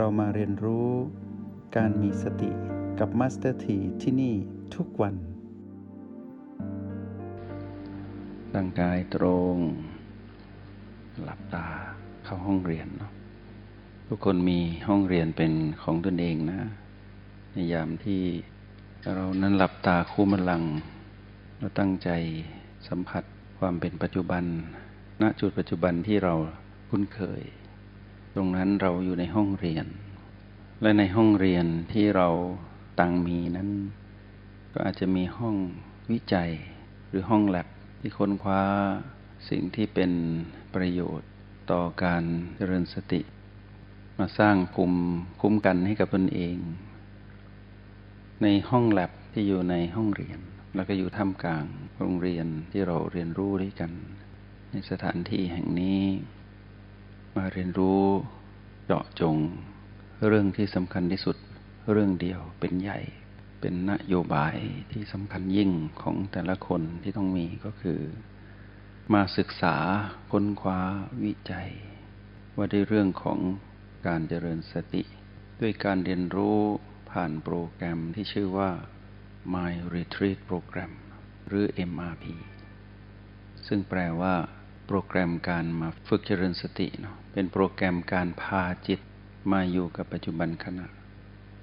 เรามาเรียนรู้การมีสติกับ Master T ที่นี่ทุกวัน ร่างกายตรง หลับตาเข้าห้องเรียนเนาะทุกคนมีห้องเรียนเป็นของตนเองนะ ในยามที่เรานั้นหลับตาคู่นั้นลง เราตั้งใจสัมผัสความเป็นปัจจุบัน ณ จุดปัจจุบันที่เราคุ้นเคย ตรงนั้นเราอยู่ในห้องเรียน และในห้องเรียนที่เราตั้งมีนั้น ก็อาจจะมีห้องวิจัยหรือห้องแลบที่ค้นคว้าสิ่งที่เป็นประโยชน์ต่อการเจริญสติ มาสร้างภูมิคุ้มกันให้กับตนเอง ในห้องแลบที่อยู่ในห้องเรียน แล้วก็อยู่ท่ามกลางโรงเรียนที่เราเรียนรู้ด้วยกัน ในสถานที่แห่งนี้ มาเรียนรู้เจาะจง เรื่องที่สำคัญที่สุดเรื่องเดียวเป็นใหญ่ เป็นนโยบายที่สำคัญยิ่งของแต่ละคนที่ต้องมีก็คือ มาศึกษาค้นคว้าวิจัย ว่าด้วยเรื่องของการเจริญสติ ด้วยการเรียนรู้ผ่านโปรแกรมที่ชื่อว่า My Retreat Program หรือ MRP ซึ่งแปลว่าโปรแกรมการมาฝึกเจริญสติเนาะ เป็นโปรแกรมการพาจิตมาอยู่กับปัจจุบันขณะ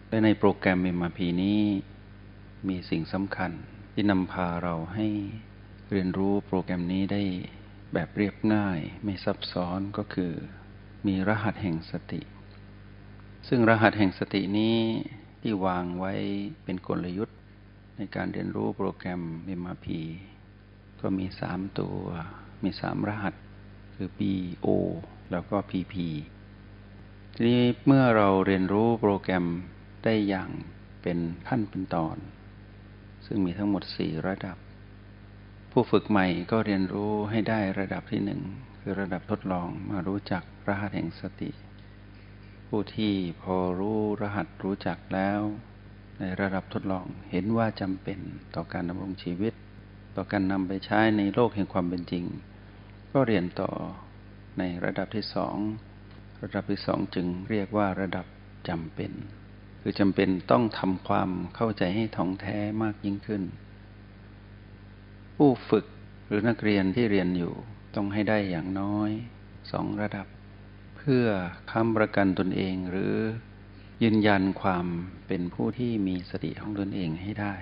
และในโปรแกรม MRP นี้มีสิ่งสำคัญที่นำพาเราให้เรียนรู้โปรแกรมนี้ได้แบบเรียบง่ายไม่ซับซ้อนก็คือ มีรหัสแห่งสติ ซึ่งรหัสแห่งสตินี้ที่วางไว้เป็นกลยุทธ์ในการเรียนรู้โปรแกรม MRP ก็มีสามตัว มีสามรหัส คือ B O แล้วก็ PP ทีนี้เมื่อเราเรียนรู้โปรแกรมได้อย่างเป็นขั้นเป็นตอน ซึ่งมีทั้งหมดสี่ระดับ ผู้ฝึกใหม่ก็เรียนรู้ให้ได้ระดับที่หนึ่งคือระดับทดลองมารู้จักรหัสแห่งสติ ผู้ที่พอรู้รหัสรู้จักแล้ว ในระดับทดลองเห็นว่าจำเป็นต่อการดำรงชีวิต ต่อการนำไปใช้ในโลกแห่งความเป็นจริง ก็เรียนต่อในระดับที่สอง ระดับที่สองจึงเรียกว่าระดับจำเป็น คือจำเป็นต้องทำความเข้าใจให้ท่องแท้มากยิ่งขึ้น ผู้ฝึกหรือนักเรียนที่เรียนอยู่ต้องให้ได้อย่างน้อยสองระดับ เพื่อค้ำประกันตนเองหรือยืนยันความเป็นผู้ที่มีสติของตนเองให้ได้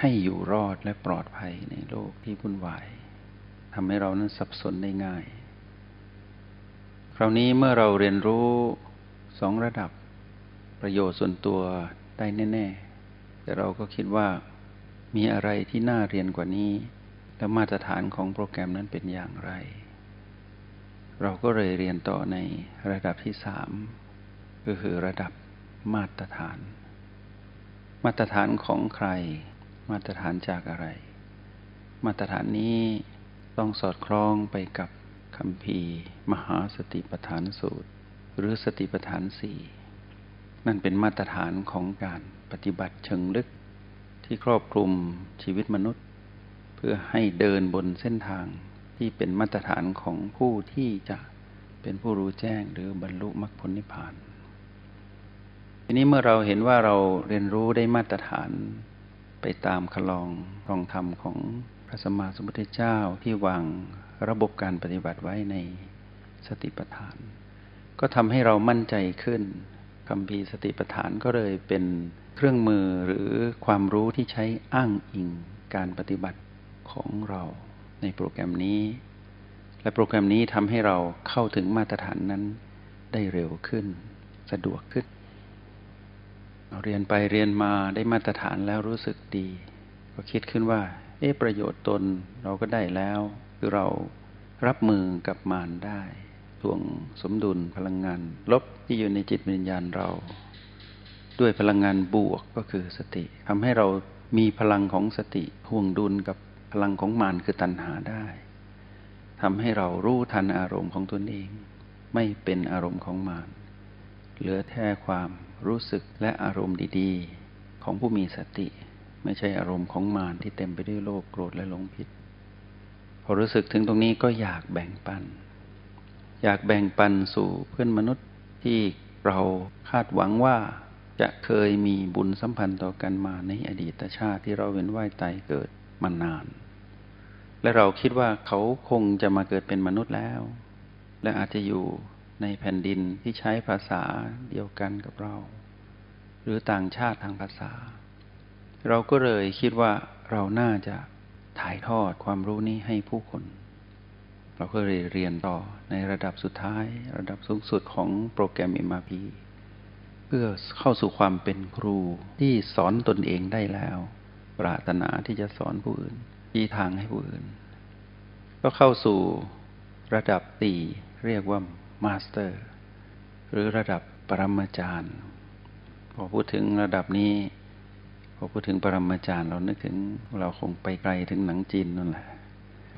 ให้อยู่รอดและปลอดภัยในโลกที่วุ่นวาย ทำให้เรานั้นสับสนได้ง่าย คราวนี้เมื่อเราเรียนรู้สองระดับประโยชน์ส่วนตัวได้แน่ ๆ แต่เราก็คิดว่ามีอะไรที่น่าเรียนกว่านี้ และมาตรฐานของโปรแกรมนั้นเป็นอย่างไร เราก็เลยเรียนต่อในระดับที่สามก็คือระดับมาตรฐาน มาตรฐานของใคร มาตรฐานจากอะไร มาตรฐานนี้ ต้องสอดคล้องไปกับคำพีมหาสติปัฏฐานสูตร หรือสติปัฏฐานสี่นั่นเป็นมาตรฐานของการปฏิบัติเชิงลึก ที่ครอบคลุมชีวิตมนุษย์ เพื่อให้เดินบนเส้นทางที่เป็นมาตรฐานของผู้ที่จะเป็นผู้รู้แจ้งหรือบรรลุมรรคผลนิพพาน ทีนี้เมื่อเราเห็นว่าเราเรียนรู้ได้มาตรฐานไปตามคลองรองธรรมของ พระสัมมาสัมพุทธเจ้าที่วางระบบการปฏิบัติไว้ในสติปัฏฐาน ก็ทำให้เรามั่นใจขึ้นคำพีสติปัฏฐานก็เลยเป็นเครื่องมือหรือความรู้ที่ใช้อ้างอิงการปฏิบัติของเราในโปรแกรมนี้ และโปรแกรมนี้ทำให้เราเข้าถึงมาตรฐานนั้นได้เร็วขึ้น สะดวกขึ้นเราเรียนไปเรียนมาได้มาตรฐานแล้วรู้สึกดี ก็คิดขึ้นว่า อ๊ะประโยชน์ตนเราก็ได้แล้ว คือเรารับมือกับมารได้่วงสมดุลพลังงาน ลบที่อยู่ในจิตวิญญาณเรา ด้วยพลังงานบวกก็คือสติทำให้เรามีพลังของสติห่วงดุลกับพลังของมารคือตัณหาได้ทำให้เรารู้ทันอารมณ์ของตนเอง ไม่เป็นอารมณ์ของมารเหลือแค่ความรู้สึกและอารมณ์ดี ๆ ของผู้มีสติ ไม่ใช่อารมณ์ของมารที่เต็มไปด้วยโลภโกรธและหลงผิด พอรู้สึกถึงตรงนี้ก็อยากแบ่งปัน อยากแบ่งปันสู่เพื่อนมนุษย์ที่เราคาดหวังว่าจะเคยมีบุญสัมพันธ์ต่อกันมาในอดีตชาติที่เราเวียนว่ายตายเกิดมานาน และเราคิดว่าเขาคงจะมาเกิดเป็นมนุษย์แล้ว และอาจจะอยู่ในแผ่นดินที่ใช้ภาษาเดียวกันกับเรา หรือต่างชาติทางภาษา เราก็เลยคิดว่าเราน่าจะถ่ายทอดความรู้นี้ให้ผู้คน เราก็เลยเรียนต่อในระดับสุดท้าย ระดับสูงสุดของโปรแกรม MRP เพื่อเข้าสู่ความเป็นครูที่สอนตนเองได้แล้ว ปรารถนาที่จะสอนผู้อื่นชี้ทางให้ผู้อื่น ก็เข้าสู่ระดับตีเรียกว่ามาสเตอร์ หรือระดับปรมาจารย์ พอพูดถึงระดับนี้ อพูดถึงปรมาจารย์เรานึกถึงเราคงไปไกลถึงหนังจีนนั่นแหละ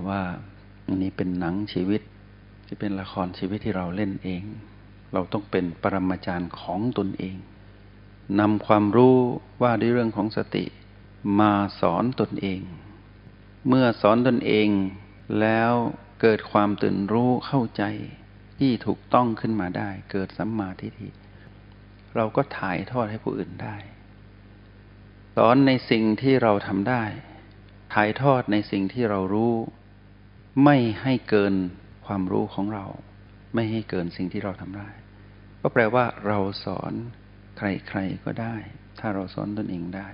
ว่าอันนี้เป็นหนังชีวิตที่เป็นละครชีวิตที่เราเล่นเอง เราต้องเป็นปรมาจารย์ของตนเองนำความรู้ว่าด้วยเรื่องของสติ มาสอนตนเอง เมื่อสอนตนเองแล้วเกิดความตื่นรู้เข้าใจที่ถูกต้องขึ้นมาได้ เกิดสัมมาทิฏฐิเราก็ถ่ายทอดให้ผู้อื่นได้ สอนในสิ่งที่เราทำได้ ถ่ายทอดในสิ่งที่เรารู้ ไม่ให้เกินความรู้ของเรา ไม่ให้เกินสิ่งที่เราทำได้ ก็แปลว่าเราสอนใครๆก็ได้ ถ้าเราสอนตนเองได้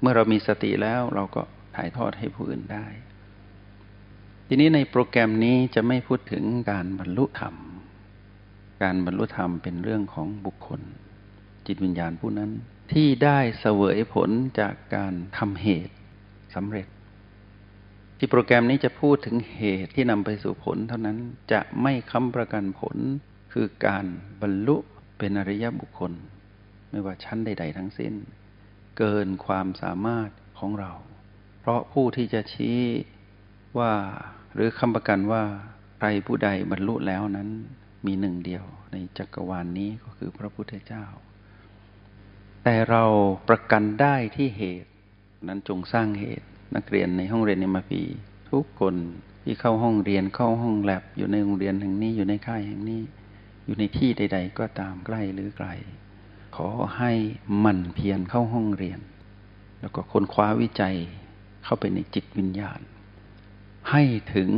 เมื่อเรามีสติแล้วเราก็ถ่ายทอดให้ผู้อื่นได้ ทีนี้ในโปรแกรมนี้จะไม่พูดถึงการบรรลุธรรม การบรรลุธรรมเป็นเรื่องของบุคคล จิตวิญญาณผู้นั้น ที่ได้เสวยผลจากการทำเหตุสำเร็จ ที่โปรแกรมนี้จะพูดถึงเหตุที่นำไปสู่ผล เท่านั้นจะไม่ค้ำประกันผล คือการบรรลุเป็นอริยบุคคล ไม่ว่าชั้นใด ๆ ทั้งสิ้น เกินความสามารถของเรา เพราะผู้ที่จะชี้ว่าหรือคำประกันว่าใครผู้ใดบรรลุแล้วนั้นมีหนึ่งเดียวในจักรวาลนนี้ก็คือพระพุทธเจ้า แต่เราประกันได้ที่เหตุ นั้นจงสร้างเหตุ นักเรียนในห้องเรียนในมาปีทุกคนที่เข้าห้องเรียนเข้าห้องแลบอยู่ในโรงเรียนแห่งนี้อยู่ในค่ายแห่งนี้ อยู่ในที่ใด ๆ ก็ตามใกล้หรือไกล ขอให้มันเพียรเข้าห้องเรียน แล้วก็ค้นคว้าวิจัยเข้าไปในจิตวิญญาณ ให้ถึง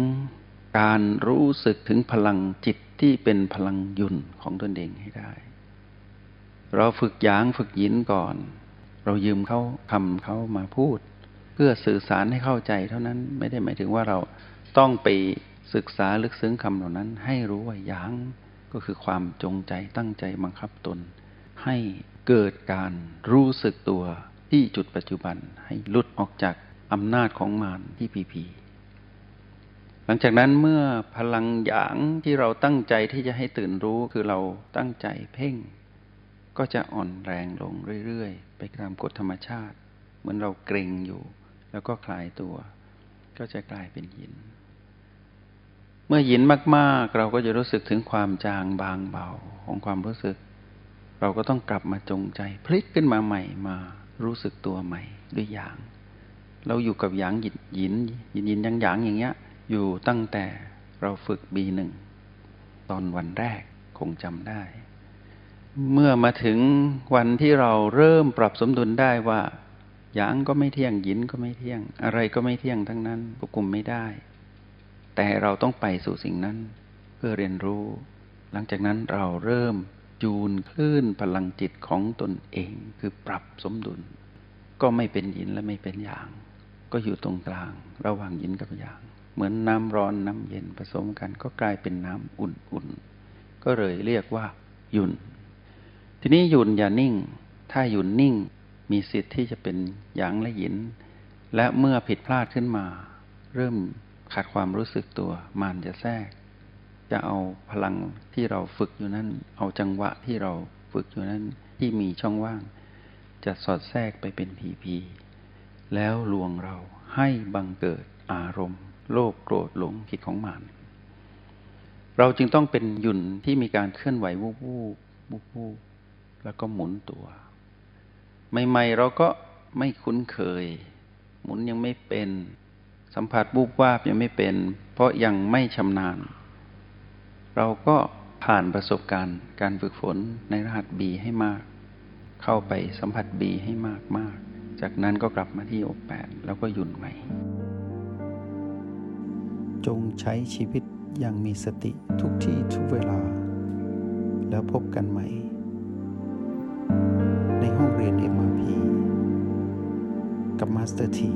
การรู้สึกถึงพลังจิตที่เป็นพลังยุนของตนเองให้ได้ เราฝึกยางฝึกยินก่อน เรายืมเขาคำเขามาพูด เพื่อสื่อสารให้เข้าใจเท่านั้นไม่ได้หมายถึงว่าเราต้องไปศึกษาลึกซึ้งคำเหล่านั้น ให้รู้ว่ายางก็คือความจงใจตั้งใจบังคับตน ให้เกิดการรู้สึกตัวที่จุดปัจจุบันให้หลุดออกจากอำนาจของมารที่พีพีหลังจากนั้นเมื่อพลังหยางที่เราตั้งใจที่จะให้ตื่นรู้คือเราตั้งใจเพ่ง ก็จะอ่อนแรงลงเรื่อยๆ ไปตามกฎธรรมชาติ เหมือนเราเกรงอยู่ แล้วก็คลายตัว ก็จะกลายเป็นยิน เมื่อยินมากๆ เราก็จะรู้สึกถึงความจางบางเบาของความรู้สึก เราก็ต้องกลับมาจงใจ พลิกขึ้นมาใหม่มารู้สึกตัวใหม่ด้วยอย่าง เราอยู่กับหยางยินยินยินยินยังหยางอย่างเงี้ย อยู่ตั้งแต่เราฝึกบีหนึ่งตอนวันแรกคงจำได้ เมื่อมาถึงวันที่เราเริ่มปรับสมดุลได้ว่าหยางก็ไม่เที่ยงยินก็ไม่เที่ยง อะไรก็ไม่เที่ยงทั้งนั้นควบคุมไม่ได้ แต่เราต้องไปสู่สิ่งนั้นเพื่อเรียนรู้ หลังจากนั้นเราเริ่มจูนคลื่นพลังจิตของตนเอง คือปรับสมดุล ก็ไม่เป็นยินและไม่เป็นหยาง ก็อยู่ตรงกลาง ระหว่างยินกับหยาง เหมือนน้ำร้อนน้ำเย็นผสมกันก็กลายเป็นน้ำอุ่นๆก็เลยเรียกว่าหยุน ทีนี้หยุนอย่านิ่ง ถ้าหยุนนิ่ง มีสิทธิ์ที่จะเป็นหยางและหยิน และเมื่อผิดพลาดขึ้นมา เริ่มขาดความรู้สึกตัวมานจะแทรก จะเอาพลังที่เราฝึกอยู่นั้น เอาจังหวะที่เราฝึกอยู่นั้นที่มีช่องว่าง จะสอดแทรกไปเป็นผีพีแล้วลวงเราให้บังเกิดอารมณ์ โลภโกรธหลงคิดของมานเราจึงต้องเป็นหยุ่นที่มีการเคลื่อนไหววูบวูบวูบวูบ แล้วก็หมุนตัว ใหม่ๆเราก็ไม่คุ้นเคย หมุนยังไม่เป็น สัมผัสบูบวาบยังไม่เป็น เพราะยังไม่ชำนาญ เราก็ผ่านประสบการณ์การฝึกฝนในรหัส B ให้มาก เข้าไปสัมผัส B ให้มากมากจากนั้นก็กลับมาที่อกแปดแล้วก็หยุดใหม่ จงใช้ชีวิตอย่างมีสติทุกที่ทุกเวลา แล้วพบกันใหม่ ห้องเรียน MRP กับ Master T